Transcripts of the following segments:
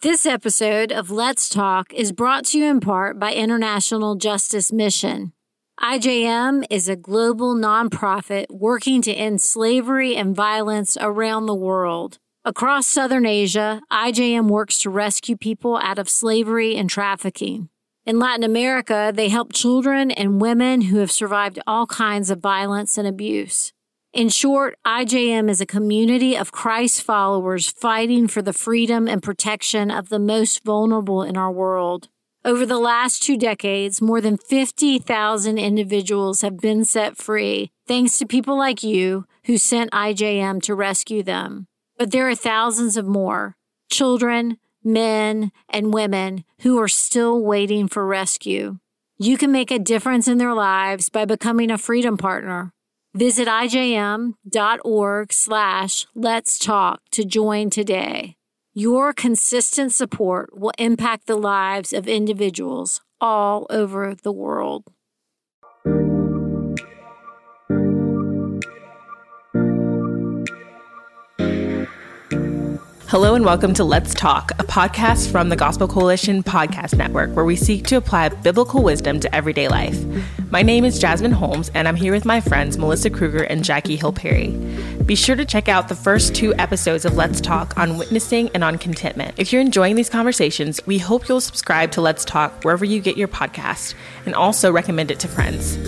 This episode of Let's Talk is brought to you in part by International Justice Mission. IJM is a global nonprofit working to end slavery and violence around the world. Across Southern Asia, IJM works to rescue people out of slavery and trafficking. In Latin America, they help children and women who have survived all kinds of violence and abuse. In short, IJM is a community of Christ followers fighting for the freedom and protection of the most vulnerable in our world. Over the last two decades, more than 50,000 individuals have been set free thanks to people like you who sent IJM to rescue them. But there are thousands of more children, men, and women who are still waiting for rescue. You can make a difference in their lives by becoming a freedom partner. Visit ijm.org slash let's talk to join today. Your consistent support will impact the lives of individuals all over the world. Hello and welcome to Let's Talk, a podcast from the Gospel Coalition Podcast Network, where we seek to apply biblical wisdom to everyday life. My name is Jasmine Holmes, and I'm here with my friends Melissa Kruger and Jackie Hill Perry. Be sure to check out the first two episodes of Let's Talk on witnessing and on contentment. If you're enjoying these conversations, we hope you'll subscribe to Let's Talk wherever you get your podcast and also recommend it to friends.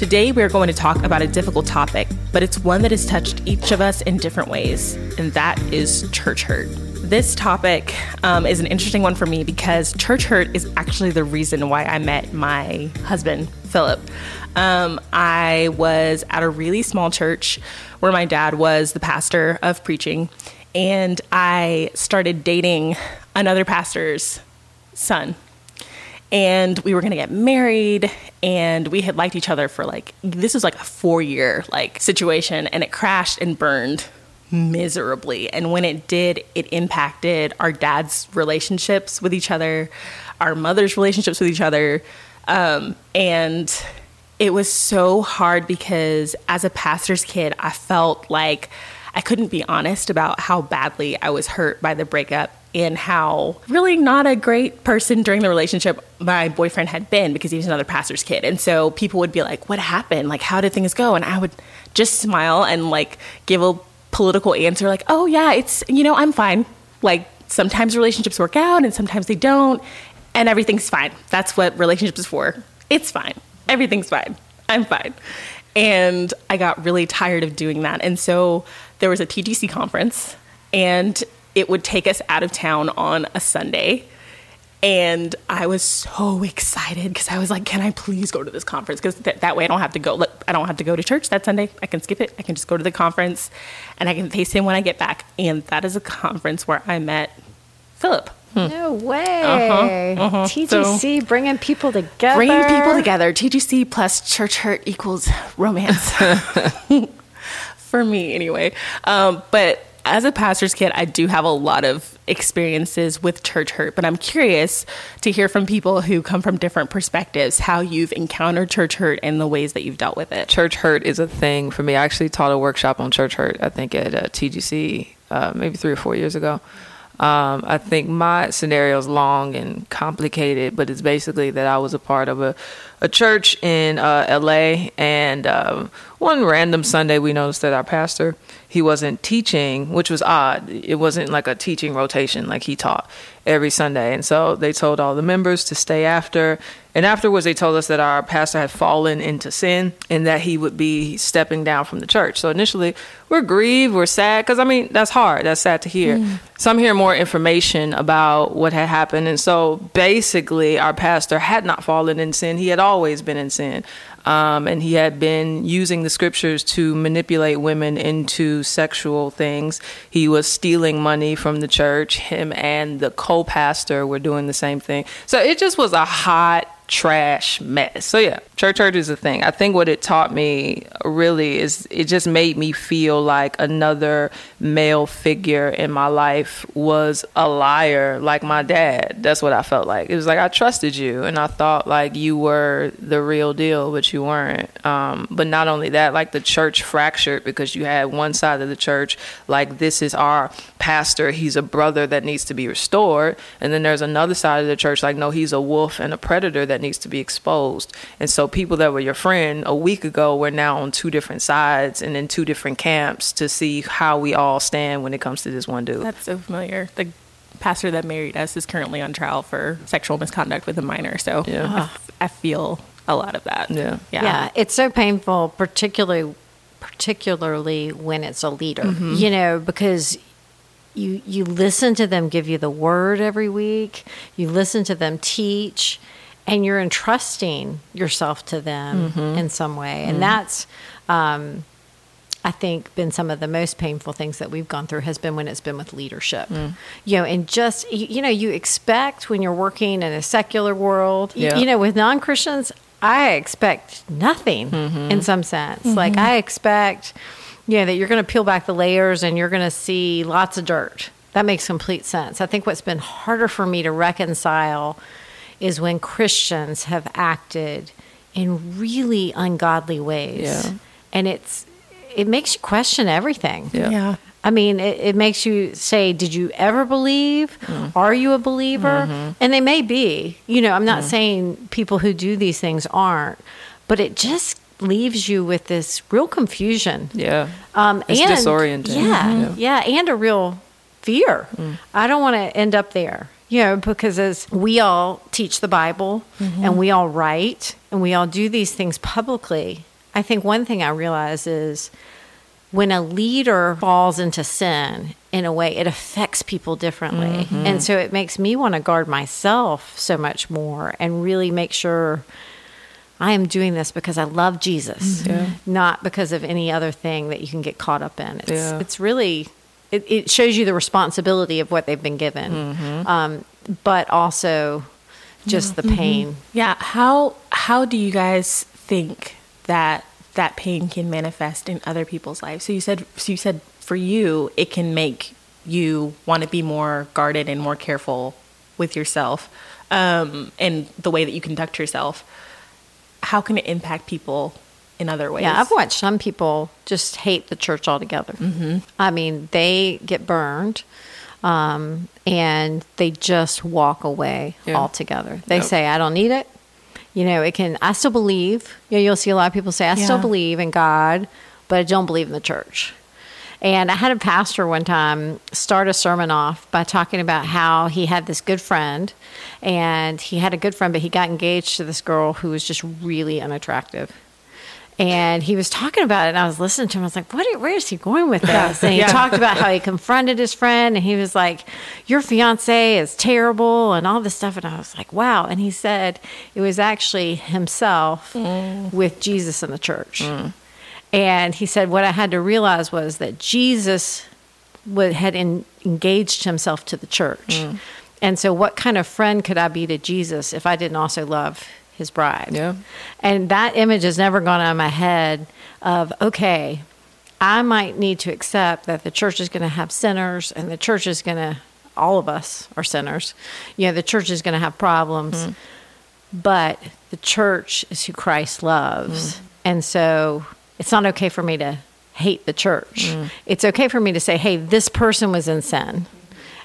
Today, we're going to talk about a difficult topic, but it's one that has touched each of us in different ways, and that is church hurt. This topic um, is an interesting one for me because church hurt is actually the reason why I met my husband, Philip. Um, I was at a really small church where my dad was the pastor of preaching, and I started dating another pastor's son and we were going to get married and we had liked each other for like this was like a 4 year like situation and it crashed and burned miserably. And when it did it impacted our dad's relationships with each other our mother's relationships with each other. Um, and it was so hard because as a pastor's kid i felt like i couldn't be honest about how badly i was hurt by the breakup and how really not a great person during the relationship my boyfriend had been because he was another pastor's kid. And so people would be like, What happened? Like, how did things go? And I would just smile and like give a political answer, like, Oh, yeah, it's, you know, I'm fine. Like, sometimes relationships work out and sometimes they don't, and everything's fine. That's what relationships is for. It's fine. Everything's fine. I'm fine. And I got really tired of doing that. And so there was a TGC conference, and it would take us out of town on a Sunday. And I was so excited because I was like, "Can I please go to this conference? Because th- that way I don't have to go. Look, I don't have to go to church that Sunday. I can skip it. I can just go to the conference, and I can face him when I get back." And that is a conference where I met Philip. Hmm. No way. Uh-huh, uh-huh. TGC so, bringing people together. Bringing people together. TGC plus church hurt equals romance. For me, anyway. Um, but as a pastor's kid, I do have a lot of experiences with church hurt, but I'm curious to hear from people who come from different perspectives how you've encountered church hurt and the ways that you've dealt with it. Church hurt is a thing for me. I actually taught a workshop on church hurt, I think at uh, TGC uh, maybe three or four years ago. Um, I think my scenario is long and complicated, but it's basically that I was a part of a, a church in uh, LA, and um, one random Sunday we noticed that our pastor he wasn't teaching, which was odd. It wasn't like a teaching rotation like he taught every Sunday. And so they told all the members to stay after. And afterwards, they told us that our pastor had fallen into sin and that he would be stepping down from the church. So initially, we're grieved, we're sad, because I mean, that's hard. That's sad to hear. Mm. So I'm hearing more information about what had happened. And so basically, our pastor had not fallen in sin, he had always been in sin. Um, and he had been using the scriptures to manipulate women into sexual things. He was stealing money from the church. Him and the co pastor were doing the same thing. So it just was a hot trash mess. So yeah, church hurt is a thing. I think what it taught me really is it just made me feel like another male figure in my life was a liar like my dad. That's what I felt like. It was like I trusted you and I thought like you were the real deal, but you weren't. Um, but not only that, like the church fractured because you had one side of the church like this is our pastor, he's a brother that needs to be restored, and then there's another side of the church like no, he's a wolf and a predator that needs to be exposed. And so people that were your friend a week ago were now on two different sides and in two different camps to see how we all stand when it comes to this one dude. That's so familiar. The pastor that married us is currently on trial for sexual misconduct with a minor. So Yeah. I, I feel a lot of that. Yeah. Yeah. Yeah, it's so painful, particularly particularly when it's a leader. Mm-hmm. You know, because you you listen to them give you the word every week. You listen to them teach, and you're entrusting yourself to them mm-hmm. in some way, and mm-hmm. that's. Um, I think been some of the most painful things that we've gone through has been when it's been with leadership. Mm. You know, and just you know, you expect when you're working in a secular world, Yeah. you know, with non-Christians, I expect nothing mm-hmm. in some sense. Like I expect you know that you're going to peel back the layers and you're going to see lots of dirt. That makes complete sense. I think what's been harder for me to reconcile is when Christians have acted in really ungodly ways. Yeah. And it's it makes you question everything. Yeah. Yeah. I mean, it, it makes you say, Did you ever believe? Are you a believer? And they may be. You know, I'm not saying people who do these things aren't, but it just leaves you with this real confusion. Yeah. Um, It's and, disorienting. Yeah, yeah, and a real fear. Mm. I don't want to end up there. You know, because as we all teach the Bible Mm-hmm. and we all write and we all do these things publicly, I think one thing I realize is when a leader falls into sin in a way, it affects people differently. Mm-hmm. And so it makes me want to guard myself so much more and really make sure I am doing this because I love Jesus, not because of any other thing that you can get caught up in. It's, Yeah. it's really, it, it shows you the responsibility of what they've been given, um, but also just the pain. Yeah. How how do you guys think that that pain can manifest in other people's lives? So you said so you said for you it can make you want to be more guarded and more careful with yourself um, and the way that you conduct yourself. How can it impact people in other ways? Yeah, I've watched some people just hate the church altogether. Mm-hmm. I mean, they get burned um, and they just walk away Yeah. altogether. They Yep. say, I don't need it. You know, it can, I still believe. You know, you'll see a lot of people say, I still believe in God, but I don't believe in the church. And I had a pastor one time start a sermon off by talking about how he had this good friend, and he had a good friend, but he got engaged to this girl who was just really unattractive. And he was talking about it, and I was listening to him. I was like, "What? Where is he going with this?" And he Yeah. talked about how he confronted his friend, and he was like, "Your fiance is terrible," and all this stuff. And I was like, "Wow!" And he said it was actually himself mm. with Jesus in the church. Mm. And he said, What I had to realize was that Jesus would, had in, engaged himself to the church. Mm. And so, what kind of friend could I be to Jesus if I didn't also love his bride? Yeah. And that image has never gone out of my head of, okay, I might need to accept that the church is going to have sinners and the church is going to, all of us are sinners. You know, the church is going to have problems, mm-hmm. but the church is who Christ loves. Mm-hmm. And so it's not okay for me to hate the church. Mm-hmm. It's okay for me to say, hey, this person was in sin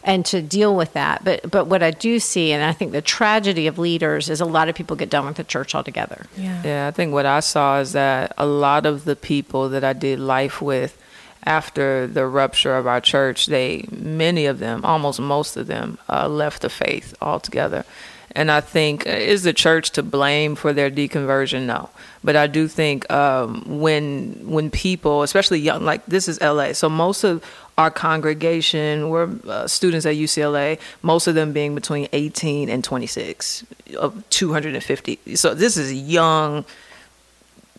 and to deal with that. But but what I do see, and I think the tragedy of leaders is a lot of people get done with the church altogether. Yeah. Yeah, I think what I saw is that a lot of the people that I did life with after the rupture of our church, they, many of them, almost most of them, uh, left the faith altogether. And I think, uh, is the church to blame for their deconversion? No. But I do think um, when when people, especially young, like this is LA, so most of our congregation were uh, students at UCLA, most of them being between 18 and 26, of 250. So this is young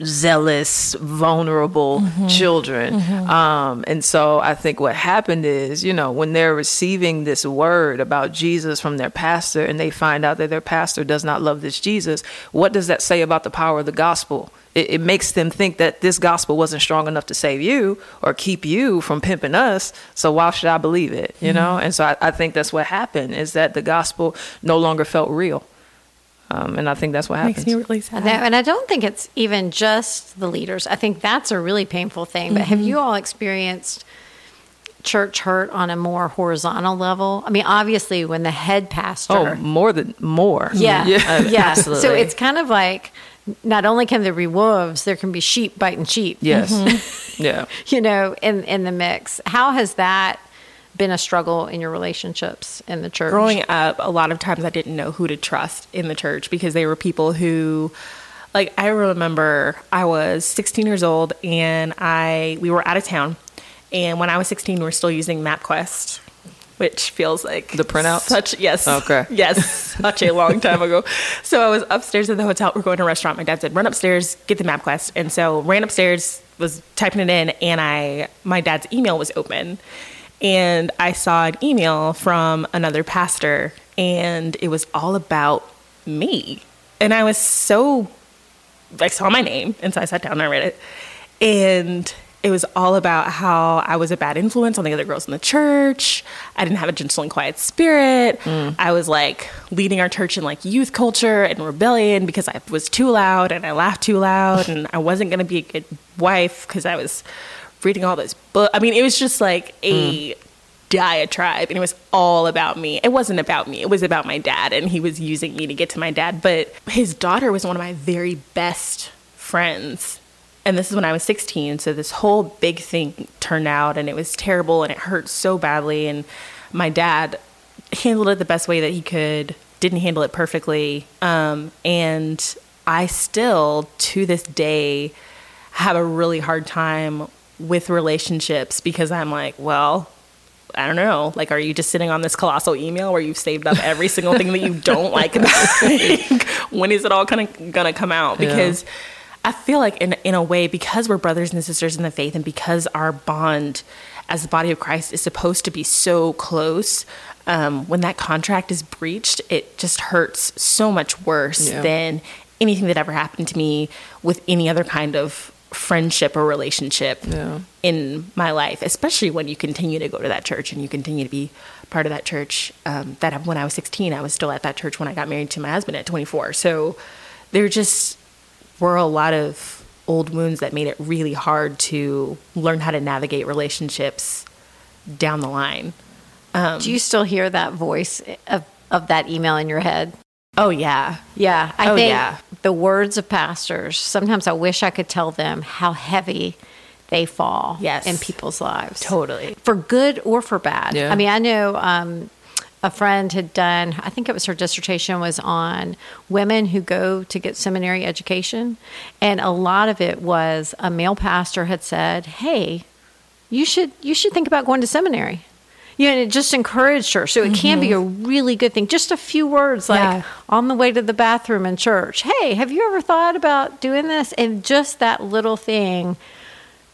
zealous, vulnerable mm-hmm. children. Mm-hmm. Um, and so I think what happened is, you know, when they're receiving this word about Jesus from their pastor and they find out that their pastor does not love this Jesus, what does that say about the power of the gospel? It, it makes them think that this gospel wasn't strong enough to save you or keep you from pimping us. So why should I believe it? You mm-hmm. know? And so I, I think that's what happened is that the gospel no longer felt real. Um, and I think that's what happens. Makes me really sad. And, that- and I don't think it's even just the leaders. I think that's a really painful thing. But have mm-hmm. you all experienced church hurt on a more horizontal level? I mean, obviously, when the head pastor. Oh, more than more. Yeah, mm-hmm. yeah, yeah. So it's kind of like not only can there be wolves, there can be sheep biting sheep. yes, mm-hmm. yeah. You know, in in the mix. How has that been a struggle in your relationships in the church? growing up, a lot of times I didn't know who to trust in the church because they were people who, like, I remember I was 16 years old and I we were out of town, and when I was 16, we were still using MapQuest, which feels like The printout. Such yes, Okay. yes, such a long time ago. So I was upstairs at the hotel. We're going to a restaurant. My dad said, "Run upstairs, get the MapQuest," and so ran upstairs, was typing it in, and I my dad's email was open and I saw an email from another pastor, and it was all about me. And I was so, I saw my name, and so I sat down and I read it. And it was all about how I was a bad influence on the other girls in the church. I didn't have a gentle and quiet spirit. Mm. I was like leading our church in like youth culture and rebellion because I was too loud and I laughed too loud, and I wasn't going to be a good wife because I was reading all this book. I mean, it was just like a diatribe, and it was all about me. It wasn't about me. It was about my dad, and he was using me to get to my dad. But his daughter was one of my very best friends. And this is when I was 16. So this whole big thing turned out, and it was terrible, and it hurt so badly. And my dad handled it the best way that he could, didn't handle it perfectly. Um, and I still, to this day, have a really hard time with relationships because I'm like, well, I don't know. Like, are you just sitting on this colossal email where you've saved up every single thing that you don't like about me? when is it all kind of gonna come out? Yeah. Because I feel like, in in a way, because we're brothers and sisters in the faith, and because our bond as the body of Christ is supposed to be so close, um, when that contract is breached, it just hurts so much worse Yeah. than anything that ever happened to me with any other kind of friendship or relationship Yeah. in my life, especially when you continue to go to that church and you continue to be part of that church. Um, that when I was 16, I was still at that church when I got married to my husband at 24. So there just were a lot of old wounds that made it really hard to learn how to navigate relationships down the line. Do you still hear that voice of, of that email in your head? Oh yeah, Yeah, I Oh, think yeah. the words of pastors. Sometimes I wish I could tell them how heavy they fall Yes. in people's lives, totally. for good or for bad. Yeah. I mean, I know um, a friend had done. I think it was her dissertation was on women who go to get seminary education, and a lot of it was a male pastor had said, "Hey, you should you should think about going to seminary." Know, and it just encouraged her. So it can be a mm-hmm. really good thing. Just a few words like Yeah. on the way to the bathroom in church. Hey, have you ever thought about doing this? And just that little thing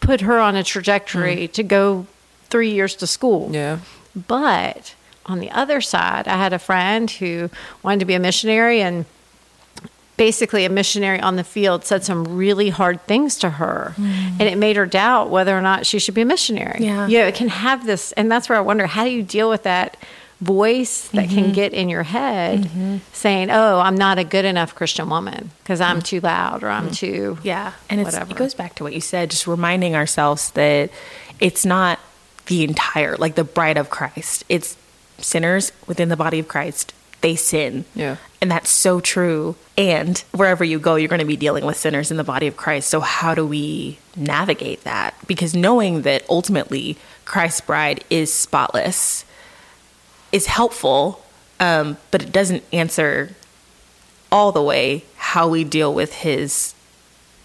put her on a trajectory mm. to go three years to school. Yeah. But on the other side, I had a friend who wanted to be a missionary and basically a missionary on the field said some really hard things to her mm. and it made her doubt whether or not she should be a missionary. Yeah. You know, it can have this and that's where I wonder how do you deal with that voice that can mm-hmm. get in your head mm-hmm. saying, "Oh, I'm not a good enough Christian woman because I'm mm. too loud or I'm mm. too Yeah, and it's, whatever." it goes back to what you said, just reminding ourselves that it's not the entire, like the bride of Christ. It's sinners within the body of Christ. They sin. Yeah. And that's so true. And wherever you go, you're going to be dealing with sinners in the body of Christ. So, how do we navigate that? Because knowing that ultimately Christ's bride is spotless is helpful, um, but it doesn't answer all the way how we deal with his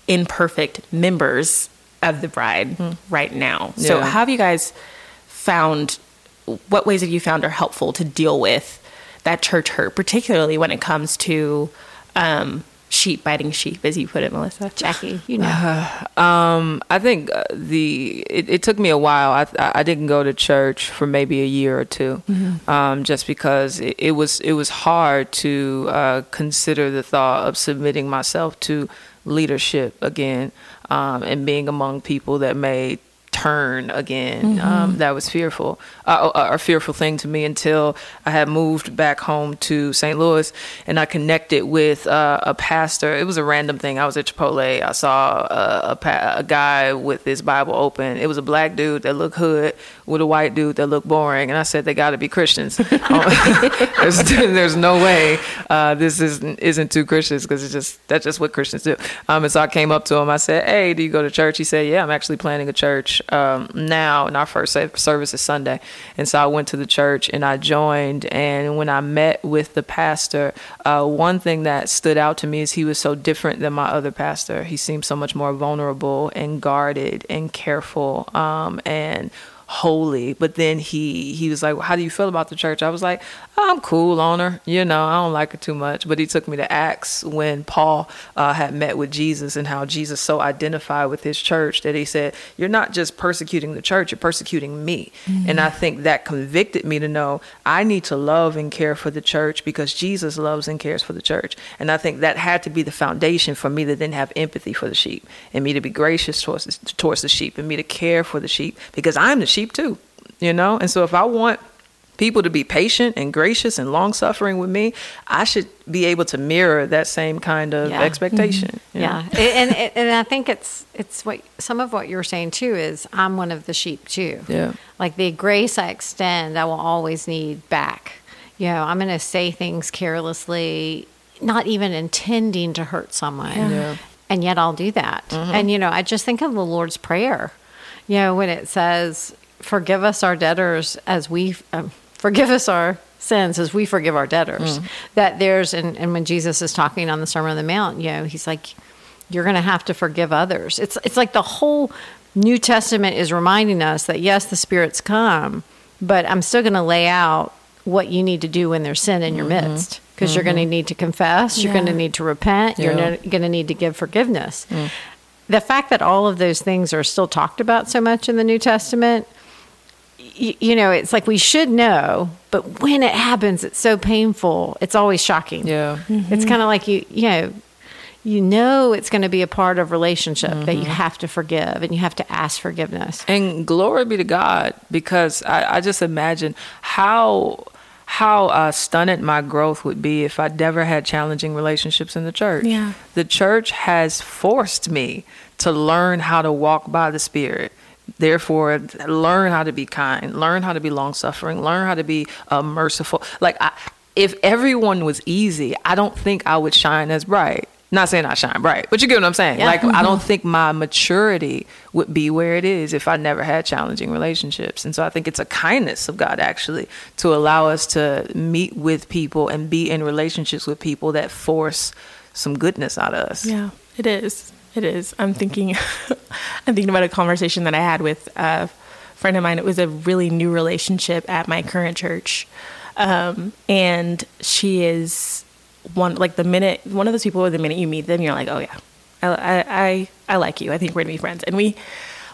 imperfect members of the bride right now. So, how have you guys found? What ways have you found are helpful to deal with that church hurt, particularly when it comes to um, sheep biting sheep, as you put it, Melissa? Jackie, you know. Um, I think uh, the it, it took me a while. I I didn't go to church for maybe a year or 2 um, just because it, it was it was hard to uh, consider the thought of submitting myself to leadership again um, and being among people that may turn again. Um, that was fearful, uh, a, a fearful thing to me until I had moved back home to St. Louis and I connected with uh, a pastor. It was a random thing. I was at Chipotle. I saw a, a, pa- a guy with his Bible open. It was a black dude that looked hood with a white dude that looked boring, and I said they got to be Christians. there's, there's no way uh, this isn't isn't two Christians because it's just that's just what Christians do. Um, and so I came up to him. I said, "Hey, do you go to church?" He said, "Yeah, I'm actually planning a church um, now, and our first service is Sunday." And so I went to the church and I joined. And when I met with the pastor, uh, one thing that stood out to me is he was so different than my other pastor. He seemed so much more vulnerable and guarded and careful um, and holy. But then he he was like well, how do you feel about the church? I was like i'm cool on her you know i don't like her too much. But he took me to acts when paul uh, had met with jesus and how jesus so identified with his church that he said you're not just persecuting the church you're persecuting me. And i think that convicted me to know i need to love and care for the church because jesus loves and cares for the church. And i think that had to be the foundation for me to then have empathy for the sheep and me to be gracious towards the, towards the sheep and me to care for the sheep because i'm the sheep too you know and so if i want people to be patient and gracious and long suffering with me i should be able to mirror that same kind of Yeah. expectation mm-hmm. know? Yeah, and, and and I think it's it's what some of what you're saying too is I'm one of the sheep too. Yeah. like the grace I extend, I will always need back. You know, I'm going to say things carelessly, not even intending to hurt someone, Yeah. and yet I'll do that. Mm-hmm. And you know, I just think of the Lord's prayer. You know, when it says, "Forgive us our debtors as we um, forgive us our." sins as we forgive our debtors mm. that there's and, and when jesus is talking on the sermon on the mount you know he's like you're going to have to forgive others. It's it's like the whole New Testament is reminding us that yes, the spirits come, but I'm still going to lay out what you need to do when there's sin in your mm-hmm. midst because you're going to mm-hmm. need to confess, you're going to need to repent, you're Yeah. going to need to give forgiveness. Mm. The fact that all of those things are still talked about so much in the New Testament, y- you know, it's like we should know, but when it happens, it's so painful. It's always shocking. yeah It's kind of like you, you know, you know it's going to be a part of relationship that you have to forgive and you have to ask forgiveness. And glory be to God, because I, I just imagine how how uh, stunted my growth would be if I never had challenging relationships in the church. Yeah. The church has forced me to learn how to walk by the Spirit. Therefore, learn how to be kind, learn how to be long suffering, learn how to be uh, merciful. Like, I, if everyone was easy, I don't think I would shine as bright. Not saying I shine bright, but you get what I'm saying. Yeah. Like, I don't think my maturity would be where it is if I never had challenging relationships. And so I think it's a kindness of God actually to allow us to meet with people and be in relationships with people that force some goodness out of us. Yeah, it is. It is. I'm thinking, I'm thinking about a conversation that I had with a friend of mine. It was a really new relationship at my current church, um, and she is one like the minute one of those people. Where the minute you meet them, you're like, oh yeah, I I I, I like you. I think we're gonna be friends. And we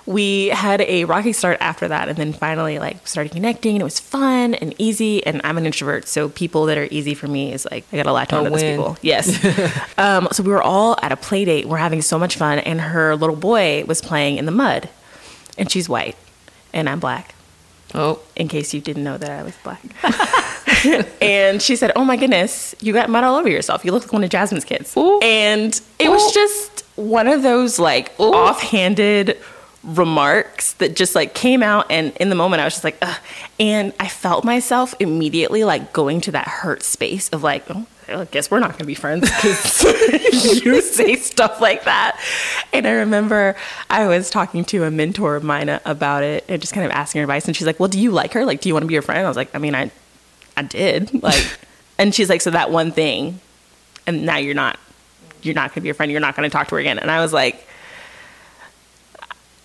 we had a rocky start after that and then finally like started connecting and it was fun and easy. And i'm an introvert so people that are easy for me is like i gotta latch on to those people. Yes. Um, so we were all at a play date. We're having so much fun and her little boy was playing in the mud and she's white and i'm black. Oh, in case you didn't know that i was black. And she said oh my goodness you got mud all over yourself. You look like one of jasmine's kids. Ooh. and it was just one of those like offhanded remarks that just like came out and in the moment i was just like Ugh. and i felt myself immediately like going to that hurt space of like oh I guess we're not to be friends because you say stuff like that. And I remember I was talking to a mentor of mine uh, about it and just kind of asking her advice. And she's like, "Well, do you like her? Like, do you want to be her friend?" I was like, "I mean, I, I did." Like, and she's like, "So that one thing, and now you're not, you're not to be a friend. You're not to talk to her again." And I was like,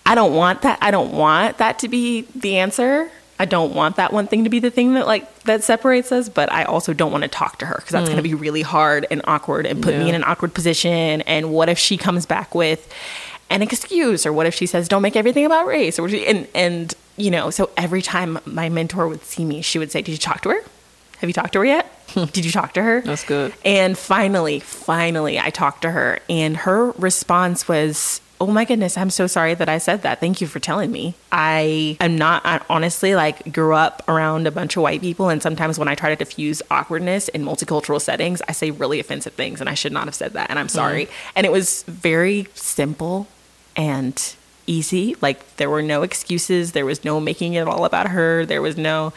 "I don't want that. I don't want that to be the answer." I don't want that one thing to be the thing that like that separates us, but I also don't want to talk to her because that's going to be mm. really hard and awkward and put me in an awkward position. And what if she comes back with an excuse, or what if she says, "Don't make everything about race," or she- and and you know, so every time my mentor would see me, she would say, "Did you talk to her? Have you talked to her yet? Hmm. Did you talk to her?" That's good. And finally, finally, I talked to her, and her response was, "Oh my goodness, I'm so sorry that I said that. Thank you for telling me. I am not I honestly like grew up around a bunch of white people, and sometimes when I try to diffuse awkwardness in multicultural settings, I say really offensive things, and I should not have said that, and I'm mm. sorry. And it was very simple and easy. Like there were no excuses. There was no making it all about her. There was no,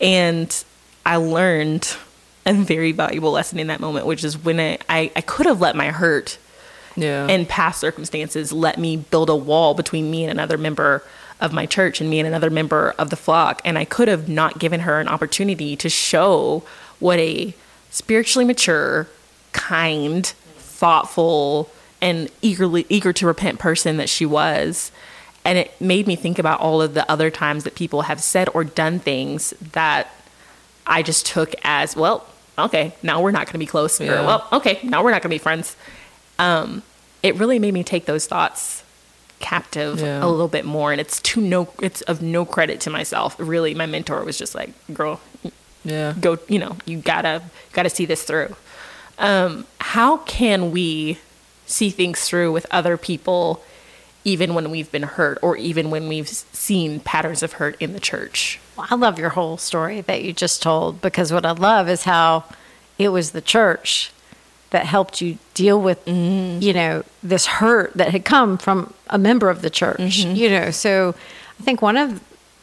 and I learned a very valuable lesson in that moment, which is when I, I, I could have let my hurt Yeah. and past circumstances let me build a wall between me and another member of my church and me and another member of the flock. And I could have not given her an opportunity to show what a spiritually mature, kind, thoughtful, and eagerly eager to repent person that she was. And it made me think about all of the other times that people have said or done things that I just took as, well, okay, now we're not going to be close. Or, well, okay, now we're not going to be friends. Um, it really made me take those thoughts captive Yeah. a little bit more. And it's to no, it's of no credit to myself. Really, my mentor was just like, girl, yeah. go, you know, you gotta, gotta see this through. Um, how can we see things through with other people, even when we've been hurt or even when we've seen patterns of hurt in the church? Well, I love your whole story that you just told because what I love is how it was the church that helped you deal with, mm-hmm. you know, this hurt that had come from a member of the church, mm-hmm. you know. So I think one of,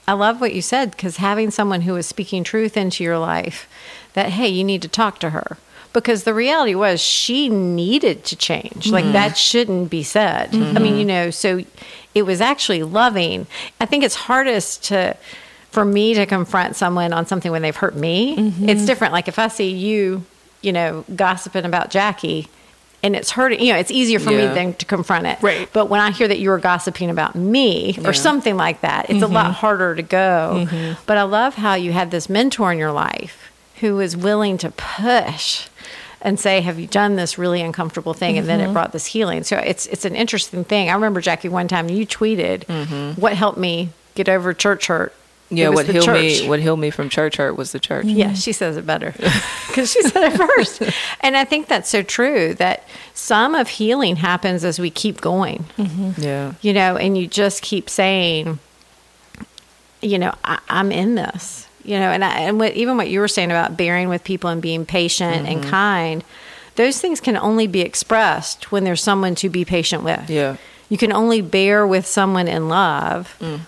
I love what you said because having someone who was speaking truth into your life that, hey, you need to talk to her. Because the reality was she needed to change. Like mm-hmm. that shouldn't be said. I mean, you know, so it was actually loving. I think it's hardest to, for me to confront someone on something when they've hurt me, it's different. Like if I see you, you know, gossiping about Jackie and it's hurting, you know, it's easier for Yeah. me than to confront it. Right. But when I hear that you were gossiping about me or something like that, it's a lot mm-hmm. harder to go. Mm-hmm. But I love how you had this mentor in your life who was willing to push and say, "Have you done this really uncomfortable thing?" And then it mm-hmm. brought this healing. So it's it's an interesting thing. I remember Jackie one time you tweeted, "What helped me get over church hurt?" Yeah, what healed church. me what healed me from church hurt was the church. Yeah, she says it better because she said it first. And I think that's so true that some of healing happens as we keep going, mm-hmm. Yeah. you know, and you just keep saying, you know, I, I'm in this, you know, and I, and what, even what you were saying about bearing with people and being patient and mm-hmm. kind, those things can only be expressed when there's someone to be patient with. Yeah. You can only bear with someone in love mm.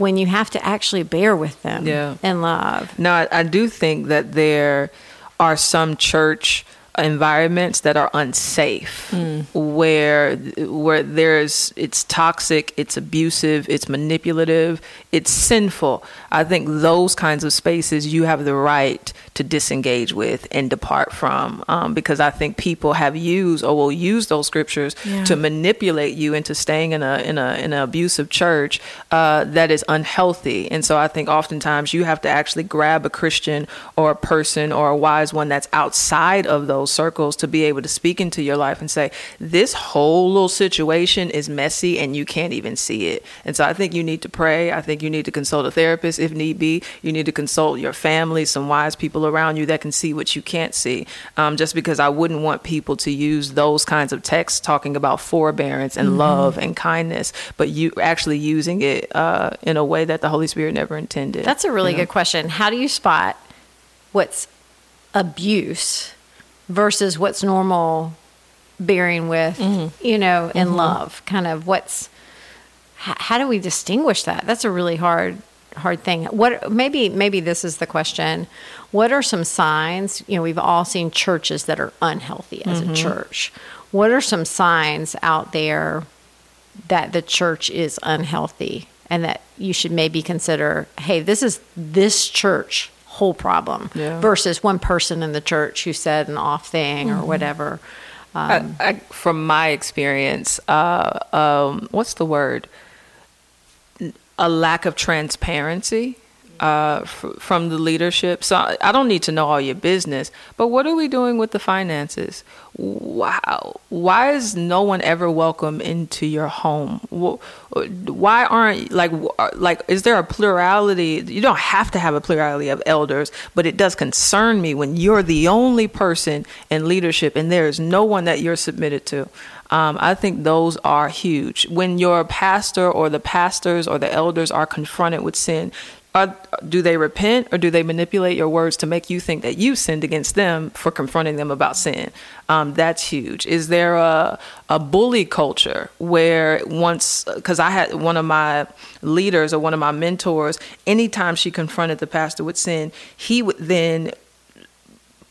When you have to actually bear with them Yeah. in love. No, I, I do think that there are some church environments that are unsafe hmm. where where there's it's toxic it's abusive it's manipulative it's sinful i think those kinds of spaces you have the right to disengage with and depart from um, because i think people have used or will use those scriptures Yeah. to manipulate you into staying in a in a in an abusive church uh, that is unhealthy. And so I think oftentimes you have to actually grab a Christian or a person or a wise one that's outside of those circles to be able to speak into your life and say, this whole little situation is messy and you can't even see it. And so I think you need to pray. I think you need to consult a therapist if need be. You need to consult your family, some wise people around you that can see what you can't see. Um, just because I wouldn't want people to use those kinds of texts talking about forbearance and love and kindness, but you actually using it uh, in a way that the Holy Spirit never intended. That's a really you know? good question. How do you spot what's abuse versus what's normal bearing with, Mm-hmm. you know, in love? Kind of what's how do we distinguish that? That's a really hard hard thing. What maybe maybe this is the question. What are some signs? You know, we've all seen churches that are unhealthy as Mm-hmm. a church. What are some signs out there that the church is unhealthy and that you should maybe consider, hey, this is this church whole problem Yeah. versus one person in the church who said an off thing Mm-hmm. or whatever. I, I, from my experience, uh, um, what's the word? A lack of transparency uh, f- from the leadership. So I, I don't need to know all your business, but what are we doing with the finances? Wow, why is no one ever welcome into your home? Why aren't like like is there a plurality? You don't have to have a plurality of elders, but it does concern me when you're the only person in leadership and there is no one that you're submitted to. Um, I think those are huge. When your pastor or the pastors or the elders are confronted with sin, are, do they repent or do they manipulate your words to make you think that you sinned against them for confronting them about sin? Um, that's huge. Is there a, a bully culture where once, because I had one of my leaders or one of my mentors, anytime she confronted the pastor with sin, he would then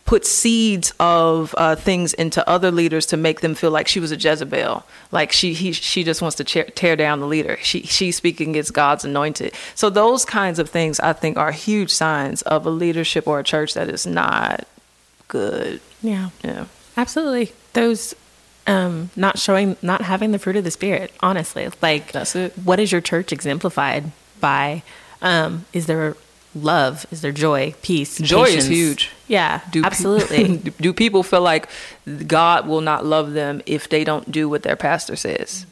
put seeds of uh, things into other leaders to make them feel like she was a Jezebel, like she he, she just wants to tear, tear down the leader. She she's speaking against God's anointed. So those kinds of things I think are huge signs of a leadership or a church that is not good. Yeah. Yeah. Absolutely. Those um not showing not having the fruit of the spirit, honestly. Like That's it. What is your church exemplified by? Um is there love? Is there joy, peace? Joy is huge. Yeah. Do pe- absolutely. do people feel like God will not love them if they don't do what their pastor says?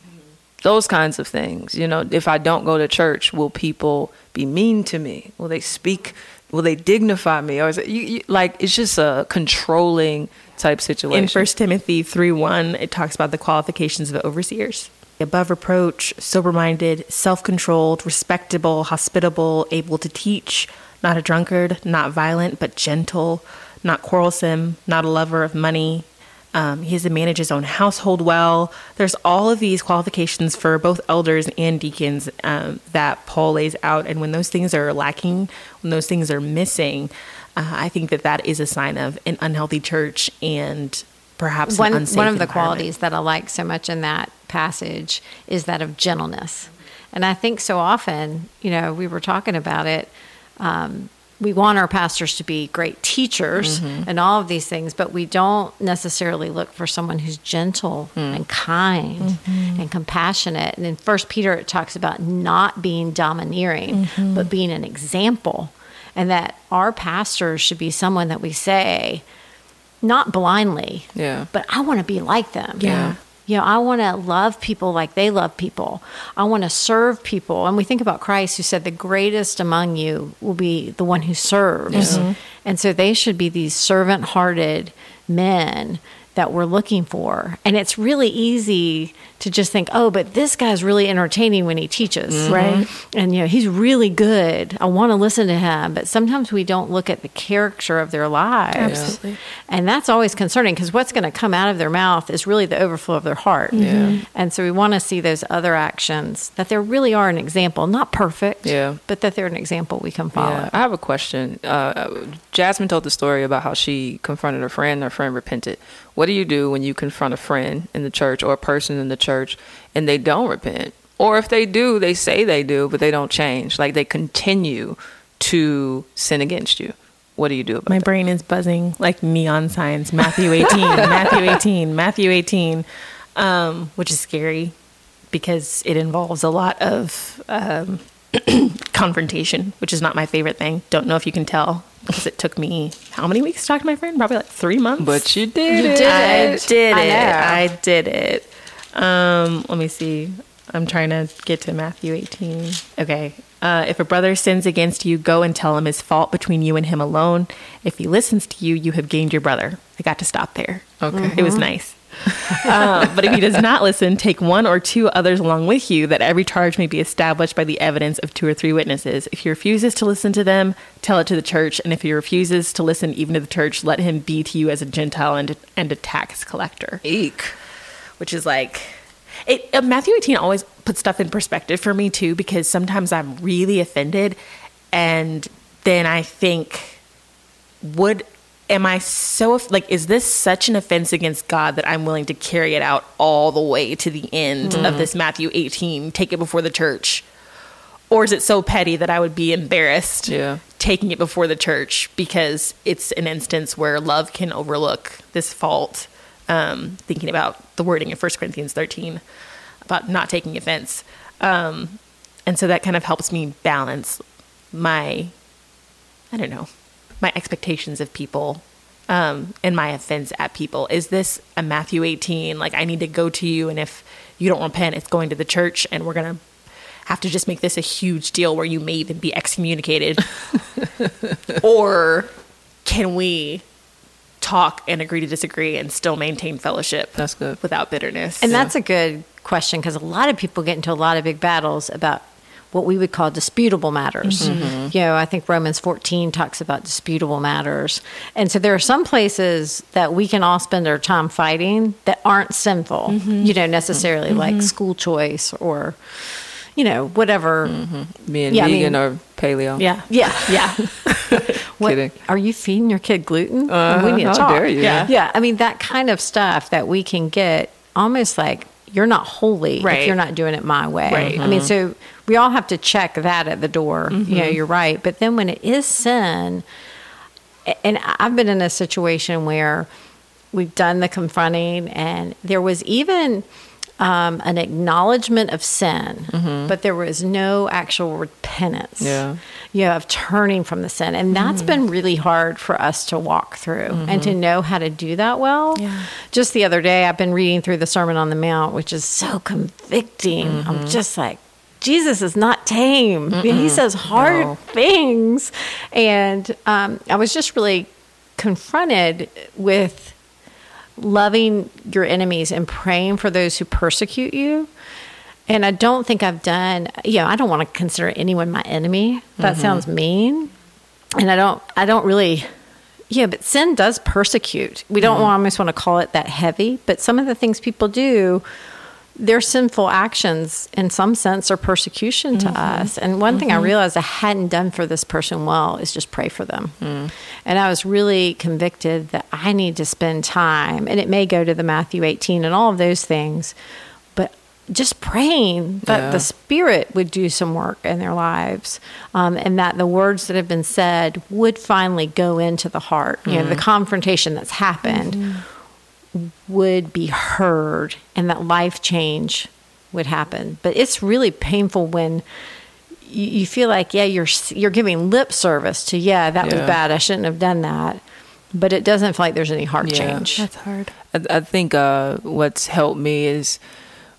Those kinds of things. You know, if I don't go to church, will people be mean to me? Will they speak? Will they dignify me? Or is it you, you, like it's just a controlling type situation? In First Timothy 3 1, it talks about the qualifications of overseers above reproach, sober minded, self controlled, respectable, hospitable, able to teach, not a drunkard, not violent, but gentle, not quarrelsome, not a lover of money. Um, he has to manage his own household well. There's all of these qualifications for both elders and deacons um, that Paul lays out. And when those things are lacking, when those things are missing, uh, I think that that is a sign of an unhealthy church and perhaps one an unsafe one of the qualities that I like so much in that passage is that of gentleness, and I think so often, you know, we were talking about it. Um, we want our pastors to be great teachers mm-hmm. and all of these things, but we don't necessarily look for someone who's gentle hmm. and kind mm-hmm. and compassionate. And in First Peter, it talks about not being domineering, mm-hmm. but being an example, and that our pastors should be someone that we say, not blindly, Yeah. but I want to be like them. Yeah. You know, I want to love people like they love people. I want to serve people. And we think about Christ who said, the greatest among you will be the one who serves. And so they should be these servant hearted men that we're looking for. And it's really easy to just think, oh, but this guy's really entertaining when he teaches. Right. And, you know, he's really good. I want to listen to him. But sometimes we don't look at the character of their lives. Absolutely. And that's always concerning because what's going to come out of their mouth is really the overflow of their heart. Yeah. And so we want to see those other actions that there really are an example, not perfect, Yeah. but that they're an example we can follow. Yeah, I have a question. Uh, Jasmine told the story about how she confronted her friend. Her friend repented. What do you do when you confront a friend in the church or a person in the church and they don't repent? Or if they do, they say they do, but they don't change. Like they continue to sin against you. What do you do about My that? brain is buzzing like neon signs. Matthew 18, Matthew 18, Matthew 18, um, which is scary because it involves a lot of um, confrontation, which is not my favorite thing. Don't know if you can tell because it took me how many weeks to talk to my friend? Probably like three months. But you did You it. did I it. did I it. know. I did it. Um, let me see. I'm trying to get to Matthew 18. Okay. Uh, if a brother sins against you, go and tell him his fault between you and him alone. If he listens to you, you have gained your brother. I got to stop there. Okay. It was nice. uh, but if he does not listen, take one or two others along with you, that every charge may be established by the evidence of two or three witnesses. If he refuses to listen to them, tell it to the church. And if he refuses to listen even to the church, let him be to you as a Gentile and, and a tax collector Eek. which is like it uh, Matthew 18 always puts stuff in perspective for me too because sometimes I'm really offended and then I think would am I so like is this such an offense against God that I'm willing to carry it out all the way to the end of this Matthew 18 take it before the church or is it so petty that I would be embarrassed Yeah. taking it before the church because it's an instance where love can overlook this fault. Um, thinking about the wording in 1 Corinthians 13 about not taking offense. Um, and so that kind of helps me balance my I don't know, my expectations of people um, and my offense at people. Is this a Matthew 18? Like, I need to go to you, and if you don't repent, it's going to the church, and we're going to have to just make this a huge deal where you may even be excommunicated? or can we talk and agree to disagree and still maintain fellowship? That's good. Without bitterness. And that's a good question because a lot of people get into a lot of big battles about what we would call disputable matters. Mm-hmm. You know, I think Romans 14 talks about disputable matters. And so there are some places that we can all spend our time fighting that aren't sinful, Mm-hmm. you know, necessarily like school choice or, you know, whatever. Being Yeah, I vegan mean- or paleo. yeah. Yeah. Yeah. What, Kidding. Are you feeding your kid gluten? Uh-huh. we need to talk. dare you. Yeah. Yeah. I mean, that kind of stuff that we can get almost like you're not holy Right. if you're not doing it my way. Right. I mean, so we all have to check that at the door. You know, mm-hmm. you're right. But then when it is sin, and I've been in a situation where we've done the confronting, and there was even um, an acknowledgement of sin, mm-hmm. but there was no actual repentance. Yeah. You know, of turning from the sin. And that's mm-hmm. been really hard for us to walk through and to know how to do that well. Yeah. Just the other day, I've been reading through the Sermon on the Mount, which is so convicting. I'm just like, Jesus is not tame. He says hard No. things. And um, I was just really confronted with loving your enemies and praying for those who persecute you. And I don't think I've done, you know, I don't want to consider anyone my enemy. That sounds mean. And I don't, I don't really, yeah, but sin does persecute. We don't almost want to call it that heavy, but some of the things people do, their sinful actions in some sense are persecution to mm-hmm. us. And one thing I mm-hmm. realized I hadn't done for this person well is just pray for them. Mm. And I was really convicted that I need to spend time, and it may go to the Matthew 18 and all of those things, but just praying that Yeah. the Spirit would do some work in their lives um, and that the words that have been said would finally go into the heart. You know, the mm. confrontation that's happened mm-hmm. Would be heard and that life change would happen. But it's really painful when you, you feel like, yeah, you're you're giving lip service to, yeah, that was bad. I shouldn't have done that. But it doesn't feel like there's any heart Yeah. change. That's hard. I, I think uh, what's helped me is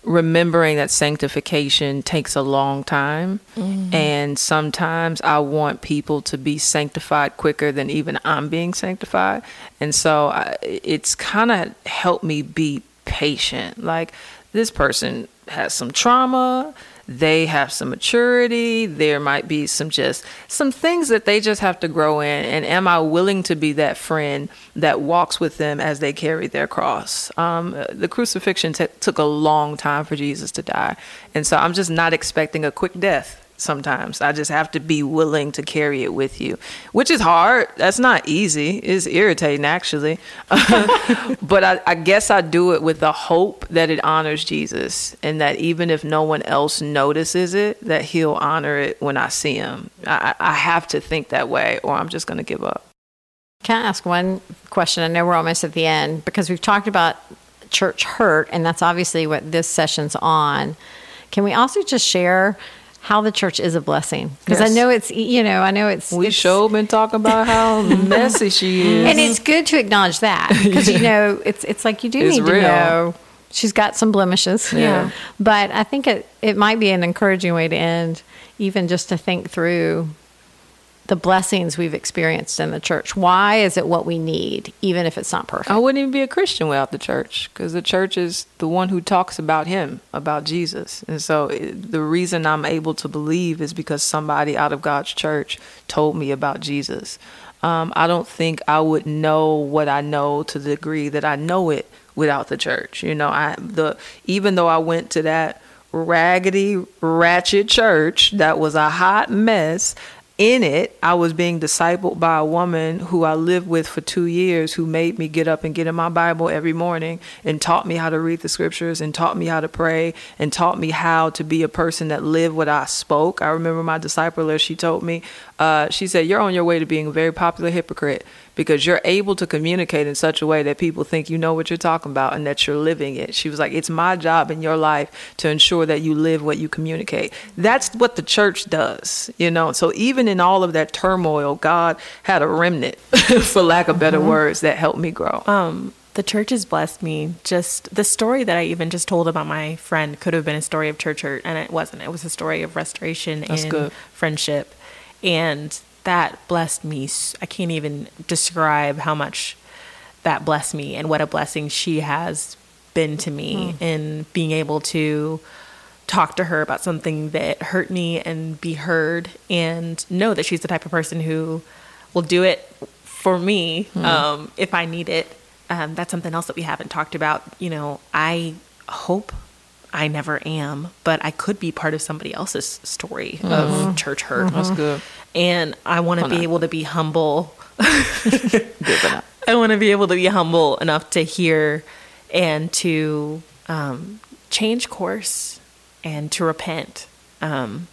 remembering that sanctification takes a long time. Mm-hmm. And sometimes I want people to be sanctified quicker than even I'm being sanctified. And so I, it's kind of helped me be patient. Like, this person has some trauma they have some maturity there might be some just some things that they just have to grow in and am i willing to be that friend that walks with them as they carry their cross? Um, the crucifixion t- took a long time for jesus to die and so i'm just not expecting a quick death sometimes i just have to be willing to carry it with you which is hard that's not easy it's irritating actually but I, I guess I do it with the hope that it honors Jesus and that even if no one else notices it, that he'll honor it when I see him. I, I have to think that way or I'm just going to give up. Can I ask one question? I know we're almost at the end because we've talked about church hurt, and that's obviously what this session's on. Can we also just share how the church is a blessing? Because I know it's, you know, I know it's. We it's, sure been talking about how messy she is. And it's good to acknowledge that because, you know, it's, it's like you do It's need to know she's got some blemishes. Yeah. But I think it, it might be an encouraging way to end, even just to think through the blessings we've experienced in the church. Why is it what we need, even if it's not perfect? I wouldn't even be a Christian without the church because the church is the one who talks about him, about Jesus. And so it, the reason I'm able to believe is because somebody out of God's church told me about Jesus. Um, I don't think I would know what I know to the degree that I know it without the church. You know, I the even though I went to that raggedy, ratchet church that was a hot mess, in it, I was being discipled by a woman who I lived with for two years who made me get up and get in my Bible every morning and taught me how to read the scriptures and taught me how to pray and taught me how to be a person that lived what I spoke. I remember my discipler, she told me, uh, she said, You're on your way to being a very popular hypocrite because you're able to communicate in such a way that people think you know what you're talking about and that you're living it. She was like, It's my job in your life to ensure that you live what you communicate. That's what the church does, you know. So even in all of that turmoil, God had a remnant, for lack of better words, that helped me grow. Um, the church has blessed me. Just the story that I even just told about my friend could have been a story of church hurt, and it wasn't. It was a story of restoration That's and good. friendship, and that blessed me. I can't even describe how much that blessed me and what a blessing she has been to me in being able to talk to her about something that hurt me and be heard and know that she's the type of person who will do it for me um, if I need it. Um, that's something else that we haven't talked about. You know, I hope I never am, but I could be part of somebody else's story of church hurt. That's good. And I want to be on. able to be humble Good for now. I want to be able to be humble enough to hear and to um, change course and to repent um,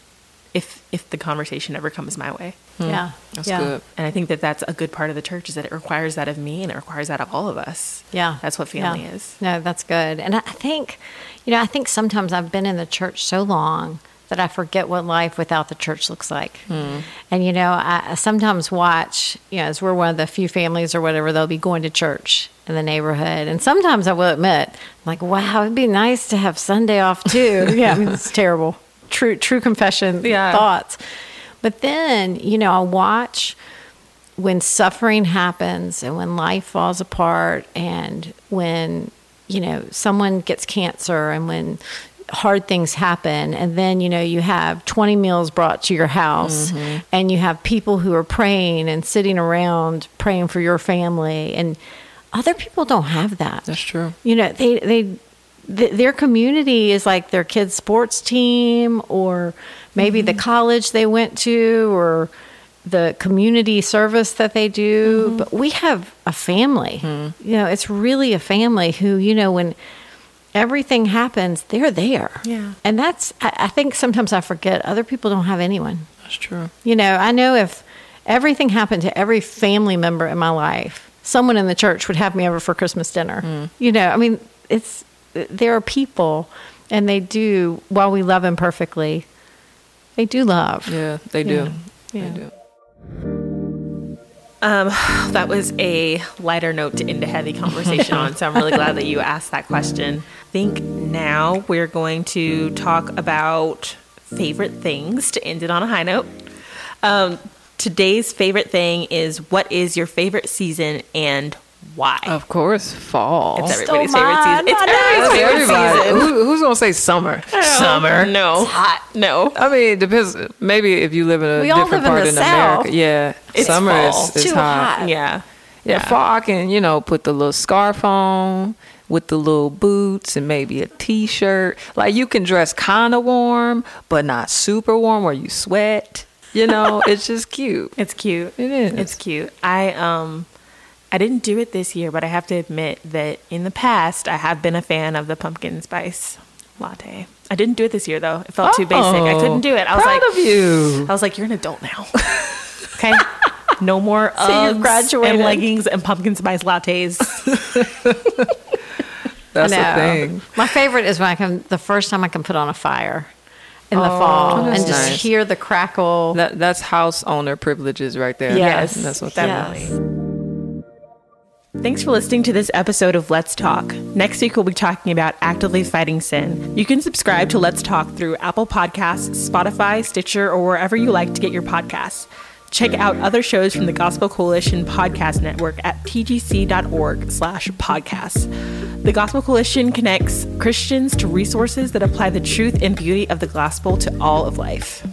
if if the conversation ever comes my way. Yeah. That's yeah. good. And I think that that's a good part of the church is that it requires that of me and it requires that of all of us. Yeah. That's what family Yeah. is. No, that's good. And I I think, you know, I think sometimes I've been in the church so long that I forget what life without the church looks like. Hmm. And, you know, I I sometimes watch, you know, as we're one of the few families or whatever, they'll be going to church in the neighborhood. And sometimes I will admit, I'm like, wow, it'd be nice to have Sunday off too. yeah, I mean, it's terrible. True, true confession Yeah. thoughts. But then, you know, I watch when suffering happens and when life falls apart and when you know someone gets cancer and when hard things happen and then you know you have 20 meals brought to your house mm-hmm. and you have people who are praying and sitting around praying for your family and other people don't have that. That's true. you know they they th- their community is like their kids sports team or maybe the mm-hmm. college they went to or the community service that they do mm-hmm. but we have a family. You know it's really a family who you know when everything happens they're there Yeah. and that's I, I think sometimes i forget other people don't have anyone That's true. you know, I know if everything happened to every family member in my life, someone in the church would have me over for Christmas dinner. Hmm. You know, I mean, it's there are people, and they do. While we love imperfectly, they do love. Yeah, they do. Yeah. They do. Um, that was a lighter note to end a heavy conversation on. So I'm really glad that you asked that question. I think now we're going to talk about favorite things to end it on a high note. Um, today's favorite thing is what is your favorite season and why? Of course, fall. it's Still everybody's favorite mine. season. It's everybody's favorite everybody. season. Who, who's gonna say summer? Summer. No. hot. No. I mean, it depends. Maybe if you live in a We all different live in part the in, South. America, yeah, It's summer fall. is, is Too hot. hot. Yeah. Yeah, fall. I can you know put the little scarf on with the little boots and maybe a t-shirt. Like you can dress kind of warm, but not super warm where you sweat. You know, it's just cute. It's cute. It is. It's cute. I um I didn't do it this year, but I have to admit that in the past I have been a fan of the pumpkin spice latte. I didn't do it this year though. It felt too basic. I couldn't do it. I was oh, Proud like of you. I was like, you're an adult now. okay? No more So you've Uggs graduated. and leggings and pumpkin spice lattes. That's I the thing. My favorite is when I can the first time I can put on a fire in the oh, fall and just nice. hear the crackle. That that's house owner privileges right there. Yes. that's what Definitely. that is. Thanks for listening to this episode of Let's Talk. Next week, we'll be talking about actively fighting sin. You can subscribe to Let's Talk through Apple Podcasts, Spotify, Stitcher, or wherever you like to get your podcasts. Check out other shows from the Gospel Coalition Podcast Network at tgc.org slash podcasts. The Gospel Coalition connects Christians to resources that apply the truth and beauty of the gospel to all of life.